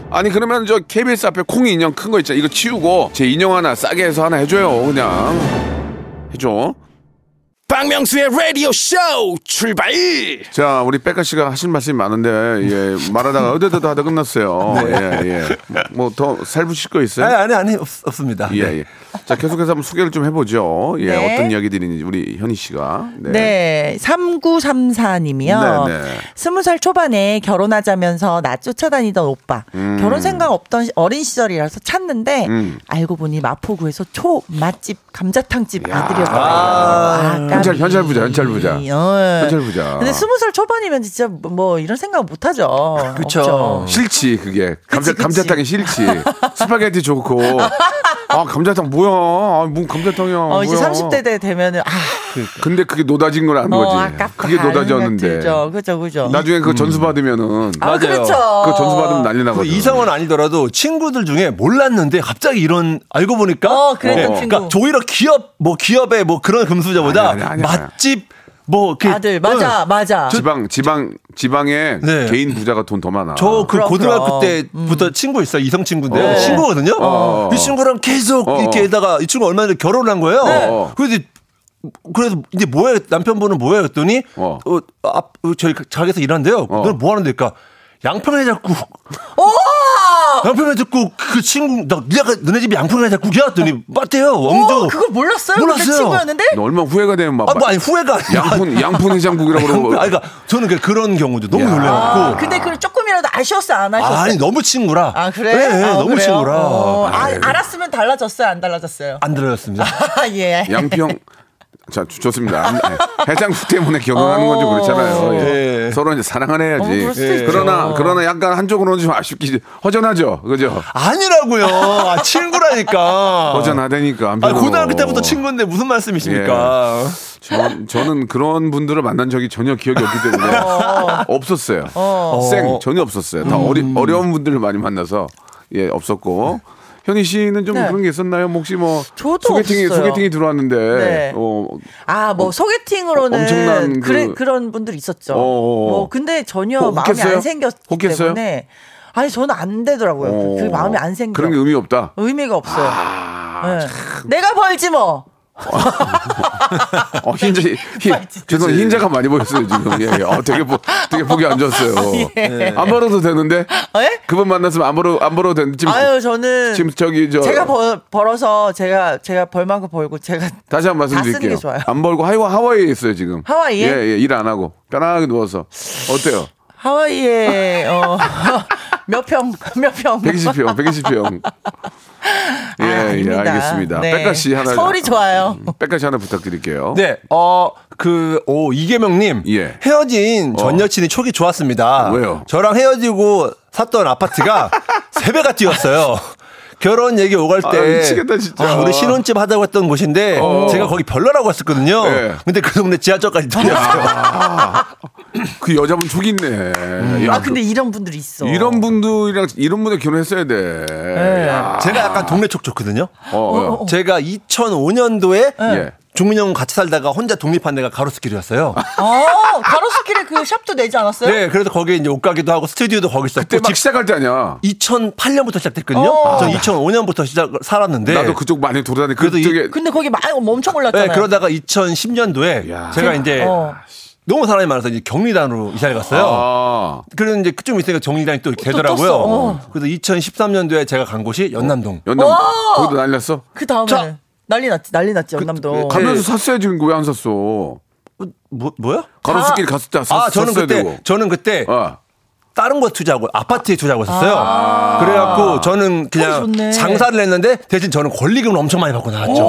S1: 아니 그러면 저 KBS 앞에 콩이 인형 큰 거 있잖아 이거 치우고 제 인형 하나 싸게 해서 하나 해줘요 그냥 해줘
S5: 박명수의 라디오 쇼 출발
S1: 자 우리 백가 씨가 하실 말씀이 많은데 예 말하다가 어데드도 하다 끝났어요 <laughs> 예예 뭐 더 살부실 거 있어요
S2: 아니 아니 아니 없, 없습니다.
S1: 예,
S2: 네.
S1: 예. 자, 계속해서 한번 소개를 좀 해보죠. 예,
S4: 네.
S1: 어떤 이야기들인지 우리 현희 씨가.
S4: 네, 3934님이요.
S1: 네, 네.
S4: 스무 살 초반에 결혼하자면서 나 쫓아다니던 오빠. 결혼 생각 없던 시- 어린 시절이라서 찾는데
S1: 음.
S4: 알고 보니 마포구에서 초 맛집 감자탕집
S1: 야.
S4: 아들이었어요.
S2: 아,
S1: 현찰, 현찰 부자, 현찰 부자. 현찰 부자.
S4: 근데 스무 살 초반이면 진짜 뭐- 뭐 이런 생각 못 하죠.
S2: 그쵸.
S4: 없죠.
S1: 싫지 그게 감자
S4: 그치, 그치.
S1: 감자탕이 싫지 <laughs> 스파게티 좋고 아 감자탕 뭐야? 아, 뭔 감자탕이야?
S4: 어, 이제
S1: 뭐야.
S4: 30대 대 되면은 아,
S1: 근데 그게 노다진 건 아는
S4: 어,
S1: 거지.
S4: 아깝다.
S1: 그게 노다지였는데.
S4: 그죠, 그죠, 그죠.
S1: 나중에 그 전수 받으면은
S4: 아,
S2: 맞아요.
S4: 그렇죠.
S1: 그 전수 받으면 난리
S2: 그
S1: 나거든.
S2: 이상은 아니더라도 친구들 중에 몰랐는데 갑자기 이런 알고 보니까
S4: 어, 그랬던 친구.
S2: 그러니까 오히려 기업 뭐 기업의 뭐 그런 금수저보다
S1: 아니, 아니, 아니, 아니.
S2: 맛집 뭐 그,
S4: 아들 맞아, 맞아.
S1: 지방 지방 지방에
S2: 네.
S1: 개인 부자가 돈 더 많아.
S2: 저 그 고등학교. 때부터 친구 있어요 이성 친구인데요
S1: 어.
S2: 친구거든요
S1: 어.
S2: 이 친구랑 계속
S1: 어.
S2: 이렇게 다가 이 친구 얼마 전에 결혼을 한 거예요
S1: 네.
S2: 그래서 그래서 이제 뭐야 남편분은 뭐야 했더니
S1: 어.
S2: 어, 앞 어, 저희 가게에서 일하는데요
S1: 어.
S2: 너는 뭐 하는 데니까 양평해장국
S4: 오!
S2: 양평해장국 그 친구 나 니가 너네 집이 양평해장국이야 했더니 맞대요 왕조
S4: 오, 그걸 몰랐어요?
S2: 몰랐어요.
S4: 친구였는데?
S1: 너 얼마나 후회가 되면 막
S2: 아, 뭐 아니 후회가
S1: 양푼 양푼 해장국이라고 그러고.
S2: 아니, 그러니까 저는 그- 그런 경우도 너무
S1: 야.
S2: 놀래갖고
S4: 아, 근데 그 조금이라도 아쉬웠어요, 안 아쉬웠어요?
S2: 아니 너무 친구라
S4: 아, 그래?
S2: 네, 네,
S4: 아,
S2: 너무
S4: 그래요?
S2: 친구라
S4: 어, 아, 알았으면 달라졌어요, 안 달라졌어요?
S2: 안 들어졌습니다 <laughs>
S4: 아, 예.
S1: 양평 자 좋- 좋습니다. 안- 해장국 때문에 결혼하는 건 좀 그렇잖아요. 예.
S2: 예.
S1: 서로 이제 사랑을 해야지.
S4: 어, 있죠.
S1: 그러나 그러나 약간 한쪽으로는 좀 아쉽기 허전하죠. 그죠?
S2: 아니라고요 아, 친구라니까 <laughs>
S1: 허전하다니까.
S2: 아. 고등학교 때부터 친구인데 무슨 말씀이십니까
S1: 저, 저는 그런 분들을 만난 적이 전혀 기억이 없기 때문에 없었어요. 생 전혀 없었어요. 다 어리,
S2: 음.
S1: 어려운 분들을 많이 만나서 예 없었고. 현희 씨는 좀
S4: 네.
S1: 그런 게 있었나요? 뭐 혹시 뭐
S4: 저도
S1: 소개팅이
S4: 없어요.
S1: 소개팅이 들어왔는데
S4: 네.
S1: 어,
S4: 아, 뭐 소개팅으로는
S1: 엄청난 그-
S4: 그래, 그 런 분들 있었죠.
S1: 어어어.
S4: 뭐 근데 전혀
S1: 혹-
S4: 마음이? 안 생겼기
S1: 혹했어요?
S4: 때문에 아니 저는 안 되더라고요. 그- 그
S1: 어,
S4: 마음이 안 생겨.
S1: 그런 게 의미 없다.
S4: 의미가 없어요.
S1: 아,
S4: 네. 내가 벌지 뭐.
S1: 어, 흰자, 흰, 죄송 흰자가 많이 보였어요, 지금. 예, 예. 어, 되게, 보, 되게 보기 안 좋았어요. <laughs>
S4: 예.
S1: 안 벌어도 되는데?
S4: 예?
S1: 그분 만났으면 안 벌어, 안 벌어도 되는데. 지금,
S4: 아유 저는
S1: 지금 저기, 저.
S4: 제가 벌, 벌어서 제가 제가 벌만큼 벌고 제가
S1: 다시 한 번 말씀드릴게요. 안 벌고 하와, 하와이에 있어요, 지금.
S4: 하와이에?
S1: 예, 예, 일 안 하고. 편하게 누워서. 어때요?
S4: 하와이에 어, <laughs> 몇 평, 몇 평.
S1: 120평, 120평. 예,
S4: 아,
S1: 예,
S4: 아닙니다.
S1: 알겠습니다.
S4: 네.
S1: 백가 씨 하나.
S4: 서울이 좋아요.
S1: 백가 씨 하나 부탁드릴게요.
S2: 네, 어, 그, 오, 이계명님.
S1: 예.
S2: 헤어진 전
S1: 어.
S2: 여친이 촉이 좋았습니다.
S1: 왜요?
S2: 저랑 헤어지고 샀던 아파트가 <laughs> 세 배가 뛰었어요. 결혼 얘기 오갈 때.
S1: 아, 미치겠다, 진짜.
S2: 아, 우리 신혼집 하자고 했던 곳인데,
S1: 어.
S2: 제가 거기 별로라고 했었거든요.
S1: 예.
S2: 근데 그 동네 지하철까지 들렸어요. <laughs>
S1: 그 여자분 촉 있네. 야,
S4: 아 근데 이런 분들이 있어.
S1: 이런 분들이랑 이런 분들 결혼했어야 돼.
S4: 네.
S1: 야.
S2: 제가 약간 동네 촉 좋거든요.
S1: 어, 어.
S2: 제가 2005년도에
S1: 예.
S2: 종민형 같이 살다가 혼자 독립한 데가 가로수길이었어요.
S4: 어 가로수길에 그 샵도 내지 않았어요?
S2: 네, 그래서 거기에 이제 옷가게도 하고 스튜디오도 거기 있었고.
S1: 그때 막 시작할 때 아니야.
S2: 2008년부터 시작됐거든요.
S4: 어.
S2: 전 2005년부터 시작 살았는데.
S1: 나도 그쪽 많이 돌아다니.
S2: 그래도 이-
S1: 그쪽에
S4: 근데 거기 많이 엄청
S2: 네,
S4: 올랐잖아요.
S2: 그러다가 2010년도에
S1: 야.
S2: 제가 이제
S4: 어.
S2: 너무 사람이 많아서 이제 경리단으로 이사를 갔어요.
S1: 아.
S2: 그래서 이제 그쯤 있으니까 정리단이 또
S4: 떴어.
S2: 되더라고요.
S4: 어.
S2: 그래서 2013년도에 제가 간 곳이 연남동.
S1: 연남
S4: 와!
S1: 거기도 난렸어.
S4: 그 다음에
S2: 자.
S4: 난리 났지, 난리 났지 연남도.
S1: 가면서
S2: 네.
S1: 샀어야지 왜안 샀어?
S2: 뭐 뭐요?
S1: 가로수길 갔을 때 샀,
S2: 아, 저는
S1: 샀어야
S2: 그때
S1: 되고.
S2: 저는 그때
S1: 어.
S2: 다른 거 투자하고 아파트에 투자하고 있었어요. 그래갖고 저는
S4: 어,
S2: 그냥
S4: 좋네.
S2: 장사를 했는데 대신 저는 권리금을 엄청 많이 받고 나왔죠.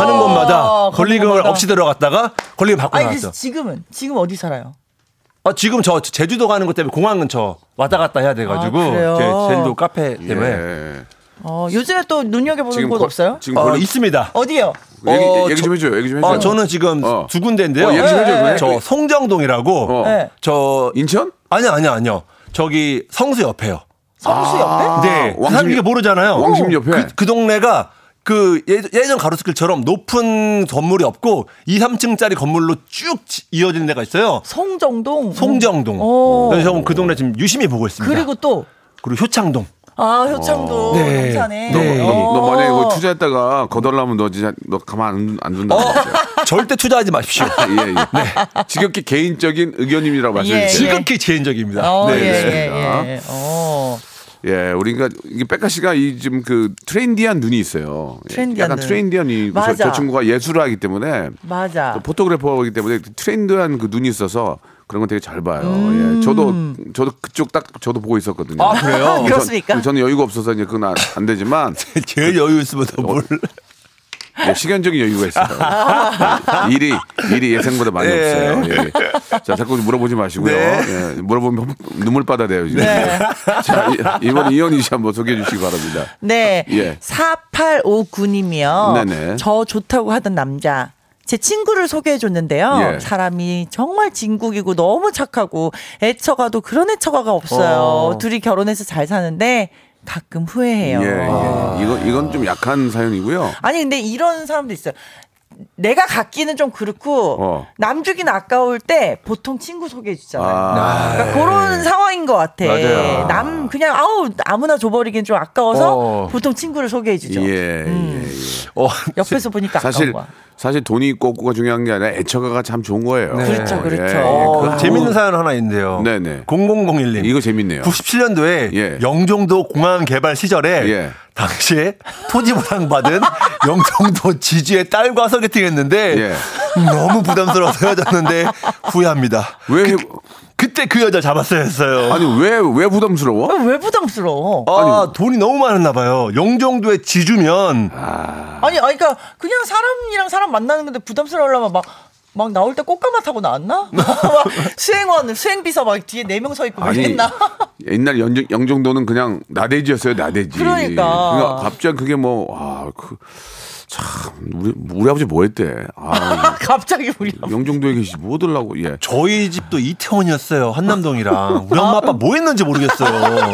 S2: 하는
S4: 하는
S2: 권리금을. 없이 들어갔다가 권리금 받고
S4: 아니
S2: 나왔죠.
S4: 그래서 지금은 지금 어디 살아요?
S2: 아, 지금 저 제주도 가는 것 때문에 공항 근처 왔다 갔다 해야 돼가지고
S4: 아,
S2: 제주도 카페 때문에
S1: 예.
S4: 어 요즘에 또 눈여겨보는
S1: 지금
S4: 곳
S1: 거-
S4: 없어요?
S1: 지금
S2: 어,
S1: 권리-
S2: 있습니다.
S4: 어디요?
S1: 얘기,
S2: 어,
S1: 얘기 좀 해줘요. 얘기 좀 해줘요.
S2: 아, 저는 지금
S1: 어.
S2: 두 군데인데요.
S1: 어, 얘기 좀 해줘요. 그래.
S2: 저 송정동이라고
S1: 어.
S4: 네.
S2: 저
S1: 인천?
S2: 아니요 아니요 아니요 저기 성수 옆에요.
S4: 성수 옆에?
S2: 네,
S1: 왕심-
S2: 사람 이게 모르잖아요.
S1: 왕심 옆에?
S2: 그, 그 동네가 그 예전, 예전 가로수길처럼 높은 건물이 없고 2, 3층짜리 건물로 쭉 지- 이어지는 데가 있어요.
S4: 송정동.
S2: 송정동.
S4: 오.
S2: 그래서 저는 그 동네 지금 유심히 보고 있습니다.
S4: 그리고 또
S2: 그리고 효창동.
S4: 아, 효창도
S2: 네.
S4: 동산에.
S1: 너,
S2: 네.
S1: 너, 너
S4: 어.
S1: 만약에 거기 투자했다가 거덜나면 너 진짜 너 가만 안, 안 둔다.
S2: 어,
S1: 어. <laughs>
S2: 절대 투자하지 마십시오. <laughs>
S1: 예, 예. 지극히 개인적인 의견임이라고 말씀해
S4: 예,
S1: 주세요.
S2: 지극히 개인적입니다.
S4: 어,
S1: 네,
S4: 예,
S1: 그렇습니다.
S4: 예, 예. 어.
S1: 예, 우리가 이게 빽가 씨가 이 지금 그 trendy한 눈이 있어요. 예,
S4: trendy한
S1: 약간
S4: 눈.
S1: trendy한 눈이 저,
S4: 맞아.
S1: 저 친구가 예술을 하기 때문에
S4: 맞아.
S1: 또 photographer이기 때문에 트렌드한 그 눈이 있어서 그런 건 되게 잘 봐요. 예. 저도 저도 그쪽 딱 저도 보고 있었거든요.
S2: 아, 그래요?
S1: 전-
S4: 그렇습니까?
S1: 저는 여유가 없어서 이제 그건 안, 안 되지만 <laughs>
S2: 제일 여유 있으면 더 뭘.
S1: 예, 시간적인 여유가 있어요. 일이 일이 예상보다 많이
S2: 예.
S1: 없어요. 예. 자 자꾸 물어보지 마시고요.
S2: 네.
S1: 예, 물어보면 눈물 빠다돼요 지금.
S4: 네.
S1: 자 이- 이번 이현희 씨 한번 소개해 주시기 바랍니다.
S4: 네.
S1: 예.
S4: 4859님이요.
S1: 네네.
S4: 저 좋다고 하던 남자. 제 친구를 소개해 줬는데요.
S1: 예.
S4: 사람이 정말 진국이고 너무 착하고 애처가도 그런 애처가가 없어요.
S2: 어.
S4: 둘이 결혼해서 잘 사는데 가끔 후회해요.
S1: 예, 예. 이거 이건 좀 약한 사연이고요.
S4: 아니 근데 이런 사람도 있어요. 내가 갖기는 좀 그렇고
S1: 어.
S4: 남 주긴 아까울 때 보통 친구 소개해 주잖아요.
S1: 아,
S4: 그러니까 그런 상황인 것 같아.
S1: 맞아요.
S4: 남 그냥 아우 아무나 줘버리긴 좀 아까워서
S2: 어.
S4: 보통 친구를 소개해 주죠.
S1: 예, 예, 예.
S2: 어, <laughs>
S4: 옆에서 보니까
S1: 사실
S4: 아까운 거야.
S1: 사실 돈이 있고 없고가 중요한 게 아니라 애처가가 참 좋은 거예요.
S2: 네.
S4: 그렇죠, 그렇죠.
S1: 예,
S2: 어,
S1: 그거
S2: 재밌는 사연 하나 있는데요.
S1: 네네.
S2: 0001님.
S1: 이거 재밌네요.
S2: 97년도에
S1: 예.
S2: 영종도 공항 개발 시절에
S1: 예.
S2: 당시에 토지 보상 받은 <laughs> 영종도 지주의 딸과 소개팅했는데
S1: 예.
S2: 너무 부담스러워서 헤어졌는데 후회합니다.
S1: 왜
S2: 그때 그 여자 잡았어야 했어요.
S1: 아니 왜 왜 부담스러워?
S4: 아, 왜 부담스러워?
S2: 아, 돈이 너무 많았나 봐요. 영종도의 지주면
S4: 아니, 아니, 그러니까 그냥 사람이랑 사람 만나는 건데 부담스러우려면 막. 막 나올 때 꽃가마 타고 나왔나? <laughs> 막 수행원, 수행비서 막 뒤에 네 명 서 있고
S1: 아니
S4: 그랬나? <laughs>
S1: 옛날 영, 영정도는 그냥 나대지였어요 나대지.
S4: 그러니까.
S1: 갑자기 그게 뭐 아 그 참 우리 우리 아버지 뭐 했대? 아 <laughs>
S4: 갑자기 우리
S1: 영종도에 계시지 뭐 들라고 예.
S2: 저희 집도 이태원이었어요. 한남동이랑. 우리 엄마 아빠 뭐 했는지 모르겠어요.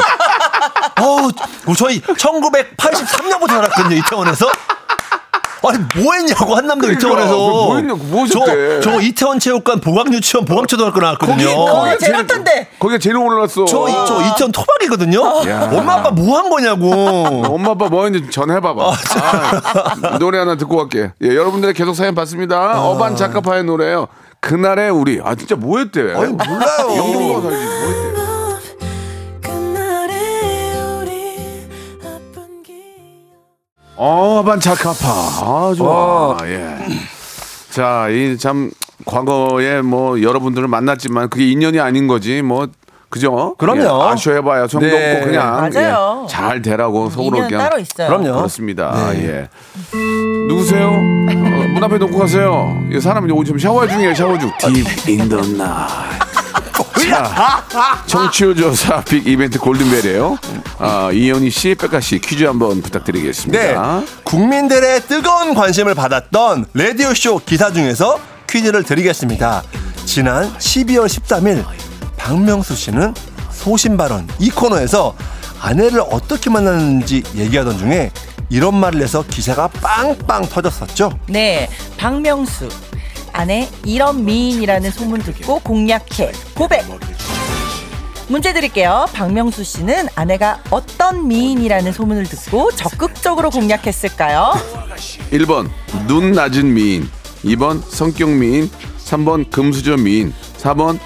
S2: 어우, 저희 1983년부터 살았거든요, 이태원에서. 아니, 뭐 했냐고, 한남동 이태원에서.
S1: 뭐 했냐고, 뭐?
S2: 저, 저 이태원 체육관, 보강 유치원, 보강초등학교 나왔거든요.
S4: 거기 제일 핫한데.
S1: 거기가 제일 올랐어.
S2: 저, 이- 저 이태원 토박이거든요.
S1: 야.
S2: 엄마 아빠 뭐 한 거냐고. <laughs>
S1: 엄마 아빠 뭐 했는지 전해봐봐. 아, 노래 하나 듣고 갈게. 예, 여러분들의 계속 사연 받습니다. 어반 작가파의 노래요. 그날의 우리. 아 진짜 뭐 했대?
S2: 아니, 몰라요.
S1: 영종도가 살지 뭐 했대? 어, 반차카파. 아, 좋아. 예. 자, 이 참 과거에 뭐 여러분들을 만났지만 그게 인연이 아닌 거지. 뭐 그죠?
S2: 그럼요.
S1: 예, 아쉬워해봐야 성도
S2: 네.
S1: 없고 그냥
S4: 맞아요.
S1: 예, 잘 되라고 속으로
S4: 인연
S1: 그냥
S4: 따로 있어요.
S2: 그럼요.
S1: 그렇습니다. 예. 누구세요? 어, 문 앞에 놓고 가세요. 이 사람 이제 지금 샤워 중이에요. 샤워 중. Deep in the night. 자, 청취율 조사 빅 이벤트 골든벨이에요. 아, 이현희 씨, 백가 씨 퀴즈 한번
S2: 네.
S1: 부탁드리겠습니다.
S2: 국민들의 뜨거운 관심을 받았던 라디오쇼 기사 중에서 퀴즈를 드리겠습니다. 지난 12월 13일 박명수 씨는 소신 발언 이 코너에서 아내를 어떻게 만났는지 얘기하던 중에 이런 말을 해서 기사가 빵빵 터졌었죠.
S4: 네, 박명수. 아내 이런 미인이라는 소문 듣고 공략해 고백. 문제 드릴게요. 박명수 씨는 아내가 어떤 미인이라는 소문을 듣고 적극적으로 공략했을까요?
S1: 1번 눈 낮은 미인 2번 성격 미인 3번 금수저 미인 4번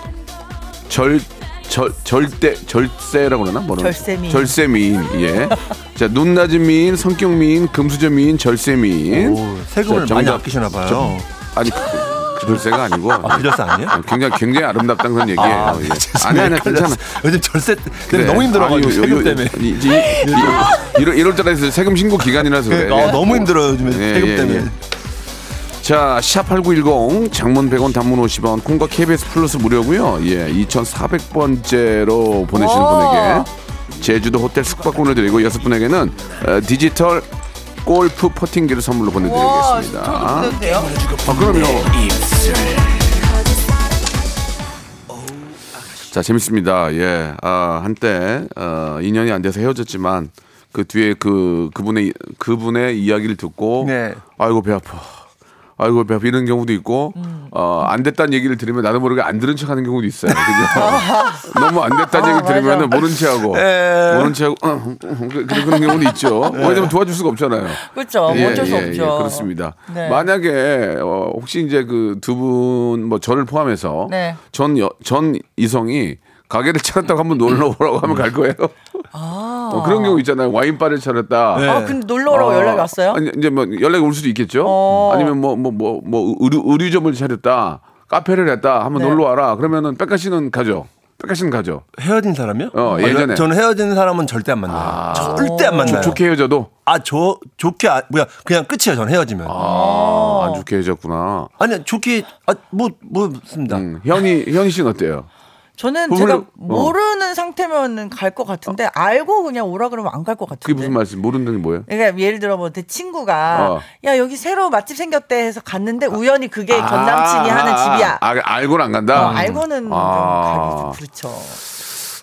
S1: 절, 절 절대 절세라고 그러나 뭐라
S4: 절세 미인.
S1: 절세 미인 예. 자, 눈 낮은 미인, 성격 미인, 금수저 미인, 절세 미인.
S2: 오, 세금을
S1: 자,
S2: 많이
S1: 정답.
S2: 아끼시나 봐요.
S1: 저- 아니 절세가 아니고
S2: 아, 그절세 아니에요?
S1: 아, 굉장히 굉장히 아름답다는 그런 얘기예요. 예. 아니 아니 괜찮아.
S2: 요즘 절세 때문에
S1: 그래.
S2: 너무 힘들어가지고
S1: 아니, 요-
S2: 세금
S1: 요-
S2: 때문에.
S1: 이- 이- 이- 이럴 이럴 때라서 세금 신고 기간이라서 그래.
S2: 그러니까, 아, 너무 힘들어요 요즘에
S1: 예,
S2: 세금
S1: 예,
S2: 때문에.
S1: 예. 자, 샵8910 장문 100원 단문 50원 콩과 KBS 플러스 무료고요. 예, 2,400번째로 보내시는
S4: 와.
S1: 분에게 제주도 호텔 숙박권을 드리고 여섯 분에게는 어, 디지털 골프 퍼팅기를 선물로 보내드리겠습니다.
S4: 저도?
S1: 아, 그럼요. 자, 재밌습니다. 예. 아, 한때, 어, 인연이 안 돼서 헤어졌지만, 그 뒤에 그, 그분의, 그분의 이야기를 듣고,
S2: 네.
S1: 아이고, 배 아파. 아이고, 배. 이런 경우도 있고, 어, 안 됐다는 얘기를 들으면 나도 모르게 안 들은 척 하는 경우도 있어요. 그죠? <laughs> 너무 안 됐다는 얘기 들으면 모른 체 하고,
S2: 예.
S1: 모른 체 하고, 어, 어, 그- 그런 경우도 있죠. 왜냐면 도와줄 수가 없잖아요.
S4: 그렇죠. 뭐 어쩔 수 없죠.
S1: 그렇습니다.
S4: 네.
S1: 만약에 어, 혹시 이제 그 두 분 뭐 저를 포함해서
S4: 네.
S1: 전, 여, 전 이성이 가게를 차렸다고 한번 놀러 오라고 하면 갈 거예요. <laughs> 어, 그런 경우 있잖아요. 와인바를 차렸다.
S2: 네.
S4: 아, 근데 놀러 오라고
S1: 어,
S4: 연락이 왔어요?
S1: 아니, 이제 뭐 연락이 올 수도 있겠죠.
S4: 어.
S1: 아니면 뭐 뭐 뭐 뭐 의류 의류점을 차렸다. 카페를 했다. 한번
S4: 네.
S1: 놀러 와라. 그러면은 백가 씨는 가죠. 백가 씨는 가죠.
S2: 헤어진 사람이요?
S1: 어,
S2: 아,
S1: 예전에.
S2: 저는 헤어진 사람은 절대 안 만나요. 절대 안 만나요.
S1: 좋 게 헤어져도
S2: 아, 저 좋게 아, 뭐야 그냥 끝이에요. 저는 헤어지면.
S1: 아, 안 좋게 헤어졌구나.
S2: 아니 좋게 아 뭐 뭐 습니다.
S1: 음, 현이 현이 씨는 어때요?
S4: 저는 제가
S1: 어.
S4: 모르는 상태면은 갈 것 같은데 알고 그냥 오라 그러면 안 갈 것 같은데.
S1: 그게 무슨 말씀? 모르는 게 뭐예요?
S4: 그러니까 예를 들어 뭐 내 친구가
S1: 어.
S4: 야 여기 새로 맛집 생겼대 해서 갔는데 우연히 그게 전 남친이 하는 집이야.
S1: 아, 알고는 안 간다.
S4: 어, 알고는
S1: 아.
S4: 좀 가기 좀 그렇죠.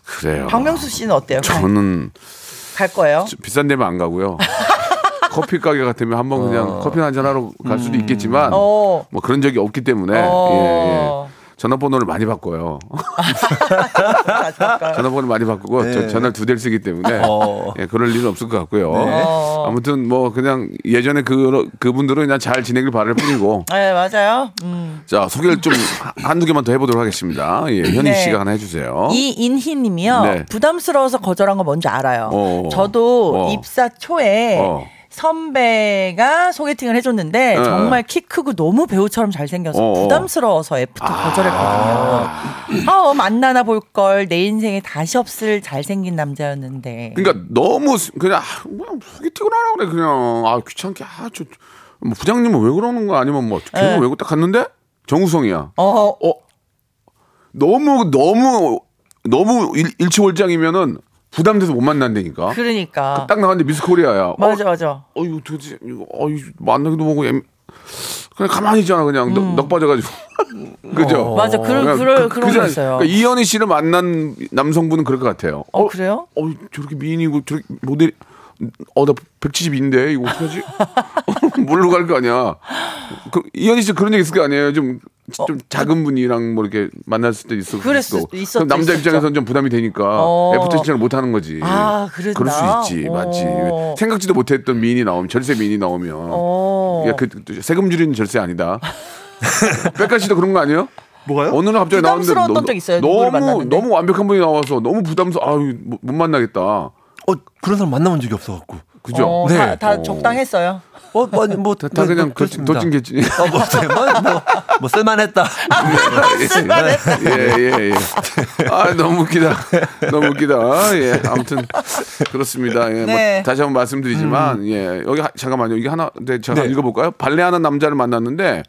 S1: 그래요.
S4: 박명수 씨는 어때요? 갈,
S1: 저는
S4: 갈 거예요?
S1: 비싼 데면 안 가고요. <laughs> 커피 가게 같으면 한번 그냥 커피 한 잔 하러 갈 수도 있겠지만
S4: 어.
S1: 뭐 그런 적이 없기 때문에
S4: 어.
S1: 예, 예. 전화번호를 많이 바꿔요. <laughs> 전화번호를 많이 바꾸고 저 전화를 두 대를 쓰기 때문에
S2: 어.
S1: 예, 그럴 일은 없을 것 같고요. 아무튼 뭐 그냥 예전에 그 그분들은 그냥 잘 지내길 바랄 뿐이고 <laughs>
S4: 네 맞아요. 음.
S1: 자 소개를 좀 한두 개만 더 해보도록 하겠습니다. 예, 현이
S4: 네.
S1: 씨가 하나 해주세요.
S4: 이인희님이요.
S1: 네.
S4: 부담스러워서 거절한 거 뭔지 알아요.
S1: 어.
S4: 저도
S1: 어.
S4: 입사 초에
S1: 어.
S4: 선배가 소개팅을 해줬는데
S1: 어.
S4: 정말 키 크고 너무 배우처럼 잘생겨서
S1: 어.
S4: 부담스러워서 애프터 거절했거든요. 아, 만나나 볼 걸 내 인생에 다시 없을 잘생긴 남자였는데.
S1: 그러니까 너무 스- 그냥 아, 그냥 소개팅을 하라 그래 그냥 아 귀찮게 아저 뭐 부장님은 왜 그러는 거 아니면 뭐 걔는
S4: 네.
S1: 왜딱 갔는데 정우성이야.
S4: 어,
S1: 너무 너무 너무 일, 일치월장이면은 부담돼서 못 만난다니까.
S4: 그러니까.
S1: 딱 나갔는데 미스 코리아야.
S4: 맞아,
S1: 어,
S4: 맞아.
S1: 어 이거 도대체 이거 어 이거 만나기도 뭐고 엠- 그냥 가만히 있잖아 그냥 넉, 넉 빠져가지고 <laughs> 그죠?
S4: 음. 맞아, 그런-
S1: 그냥
S4: 그럴- 그런 거
S1: 그잖아.
S4: 있어요.
S1: 그러니까 이현희 씨를 만난 남성분은 그럴 것 같아요.
S4: 어, 그래요?
S1: 어 저렇게 미인이고 저렇게 모델 어 나 172인데 이거 어떡하지? <laughs> <laughs> 뭘로 갈 거 아니야? 그, 이현이 씨 그런 적 있을 거 아니에요? 좀, 좀 작은 분이랑 뭐 이렇게 만났을 때
S4: 있었죠,
S1: 그럼 남자. 입장에서는 좀 부담이 되니까
S4: 어.
S1: 애프터 신청을 못 하는 거지.
S4: 아, 그랬나?
S1: 그럴 수 있지, 맞지.
S4: 어.
S1: 생각지도 못했던 미인이 나오면 절세 미인이 나오면
S4: 어.
S1: 야, 그, 그 세금 줄이는 절세 아니다. <laughs> 빽가 씨도 그런 거 아니에요?
S2: 뭐가요?
S1: 어느 날 갑자기 나왔는데
S4: 부담스러웠던
S1: 너-
S4: 적 있어요,
S1: 너무
S4: 만났는데?
S1: 너무 완벽한 분이 나와서 너무 부담스러. 아유 못, 못 만나겠다.
S2: 어 그런 사람 만나본 적이 없어갖고.
S1: 그죠?
S4: 어,
S2: 네.
S4: 다, 다
S1: 어.
S4: 적당했어요.
S2: 어, 뭐, 뭐,
S1: 다, 다 그냥 도찐개지.
S2: 어, 뭐, 네, 뭐, 뭐, 뭐, 쓸만했다.
S1: 예, 예, 예. 아, 너무 웃기다. 너무 웃기다. 예, 아무튼, 그렇습니다. 예,
S4: 네.
S1: 뭐, 다시 한번 말씀드리지만, 예, 여기, 하- 잠깐만요. 이게 하나, 네, 제가
S2: 네.
S1: 읽어볼까요? 발레하는 남자를 만났는데,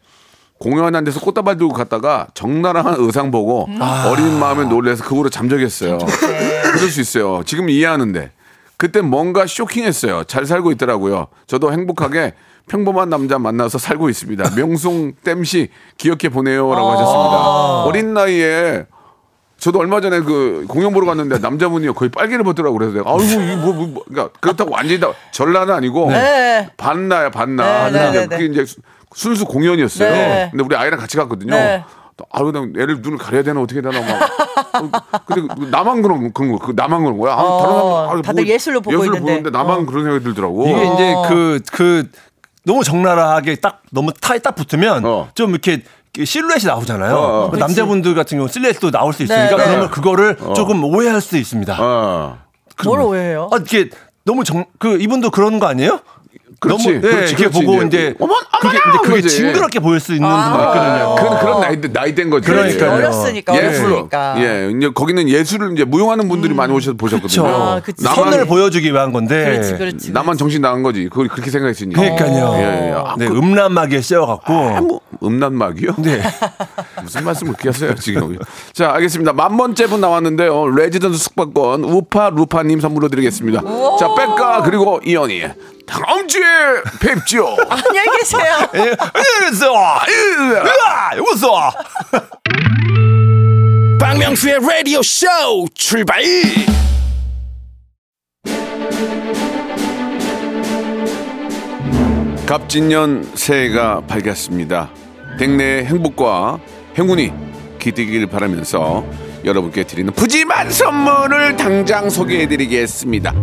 S1: 공연한 데서 꽃다발 들고 갔다가 적나라한 의상 보고 어린 마음에 놀래서 그 후로 잠적했어요. 그럴 수 있어요. 지금 이해하는데. 그때 뭔가 쇼킹했어요. 잘 살고 있더라고요. 저도 행복하게 평범한 남자 만나서 살고 있습니다. <laughs> 명송 땜시 기억해 보내요라고 하셨습니다. 어린 나이에 저도 얼마 전에 그 공연 보러 갔는데 남자분이 거의 빨개를 벗더라고 그래서 내가 아이고 이뭐 뭐, 뭐, 그러니까 그렇다고 완전히 다 전라는 아니고
S4: 네.
S1: 반나야 반나.
S4: 네, 네,
S1: 이제
S4: 네,
S1: 그게 이제 수- 순수 공연이었어요.
S4: 네.
S1: 근데 우리 아이랑 같이 갔거든요.
S4: 네.
S1: 아유, 나 애를 눈을 가려야 되나 어떻게 되나 막. 어, 근데 그 나만 그런 그런 거, 그 나만 그런 거야. 아,
S4: 어,
S1: 다른 사람 아유,
S4: 다들 예술로 보고
S1: 예술로
S4: 있는데.
S1: 보는데 나만
S4: 어.
S1: 그런 생각이 들더라고.
S2: 이게 이제 그, 그, 너무 적나라하게 딱, 너무 타에 딱 붙으면
S1: 어.
S2: 좀 이렇게 실루엣이 나오잖아요.
S1: 어, 어.
S2: 그 남자분들 같은 경우 실루엣도 나올 수 있으니까
S4: 네, 네.
S2: 그러면 그거를 조금 오해할 수 있습니다.
S1: 어.
S4: 뭘 오해해요?
S2: 아, 이게 너무 정, 그, 이분도 그런 거 아니에요?
S1: 그렇지,
S2: 너무, 네,
S1: 그렇지,
S2: 이렇게
S1: 그렇지,
S2: 보고
S1: 이제.
S2: 이제,
S1: 어머,
S2: 그게,
S1: 어머나!
S2: 근데 그게. 징그럽게 보일 수 있는 분도 있거든요.
S1: 그런 그런 나이 나이된 거죠.
S2: 그러니까요.
S4: 어렸으니까
S1: 예술로.
S4: 어렸으니까.
S1: 예, 이제 거기는 예술을 이제 무용하는 분들이 많이 오셔서 보셨거든요.
S4: 아, 그치.
S1: 나만
S2: 선을 보여주기 위한 건데.
S4: 그렇지, 그렇지.
S1: 나만 정신 나간 거지. 그걸 그렇게 생각했으니까.
S2: 그러니까요.
S1: 예, 예. 아,
S2: 네,
S1: 그-
S2: 음란마귀에 씌워갖고.
S1: 아, 뭐 음란마귀요?
S2: 네. <laughs>
S1: 무슨 말씀을 그렇게 하세요 지금? 자 알겠습니다. 만 번째 분 나왔는데요. 레지던스 숙박권 우파루파님 선물로 드리겠습니다. 자 백가 그리고 이현이 다음 주에 뵙죠. <laughs>
S4: 안녕히 계세요.
S2: 예, 이랬어. 으아, 이랬어. <laughs>
S5: 박명수의 라디오 쇼 출발
S1: 갑진년 새해가 밝았습니다. 댁내의 행복과 행운이 기대길 바라면서 여러분께 드리는 푸짐한 선물을 당장 소개해드리겠습니다.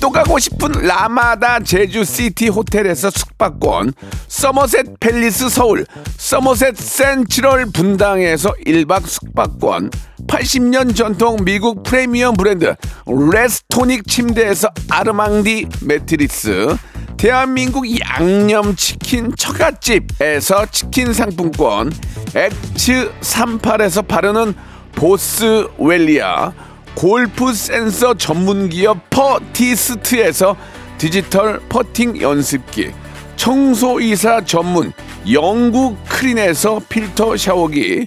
S1: 또 가고 싶은 라마다 제주시티 호텔에서 숙박권, 서머셋 팰리스 서울, 서머셋 센트럴 분당에서 1박 숙박권, 80년 전통 미국 프리미엄 브랜드 레스토닉 침대에서 아르망디 매트리스, 대한민국 양념치킨 처갓집에서 치킨 상품권, 엑츠 38에서 바르는 보스웰리아 골프 센서 전문 기업 퍼티스트에서 디지털 퍼팅 연습기 청소이사 전문 영구크린에서 필터 샤워기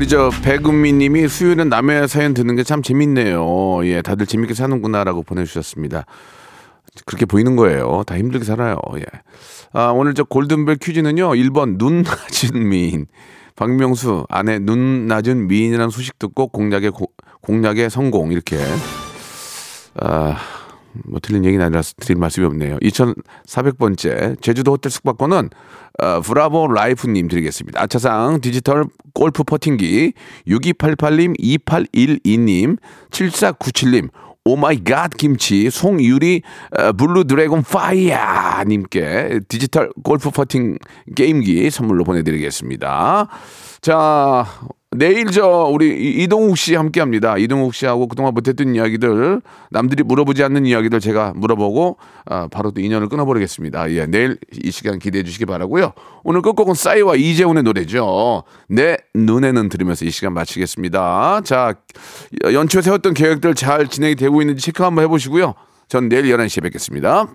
S1: 우리 저 배금미 님이 수요일은 남의 사연 듣는 게 참 재밌네요. 예, 다들 재밌게 사는구나라고 보내주셨습니다. 그렇게 보이는 거예요. 다 힘들게 살아요. 예. 아, 오늘 저 골든벨 퀴즈는요. 1번 눈 <laughs> 낮은 미인. 박명수 아내 눈 낮은 미인이라는 소식 듣고 공략의 고- 공략의 성공 이렇게 아, 뭐 틀린 얘기는 아니라 드릴 말씀이 없네요. 2,400번째 제주도 호텔 숙박권은 어, 브라보 라이프님 드리겠습니다. 아차상 디지털 골프 퍼팅기 6288님, 2812님, 7497님, 오마이갓 김치 송유리 어, 블루 드래곤 파이어 님께 디지털 골프 퍼팅 게임기 선물로 보내드리겠습니다. 자 내일 저 우리 이- 이동욱 씨 함께 합니다. 이동욱 씨하고 그동안 못했던 이야기들 남들이 물어보지 않는 이야기들 제가 물어보고 아, 바로 또 인연을 끊어버리겠습니다. 예, 내일 이 시간 기대해 주시기 바라고요. 오늘 끝곡은 싸이와 이재훈의 노래죠. 내 눈에는 들으면서 이 시간 마치겠습니다. 자 연초에 세웠던 계획들 잘 진행이 되고 있는지 체크 한번 해보시고요. 전 내일 11시에 뵙겠습니다.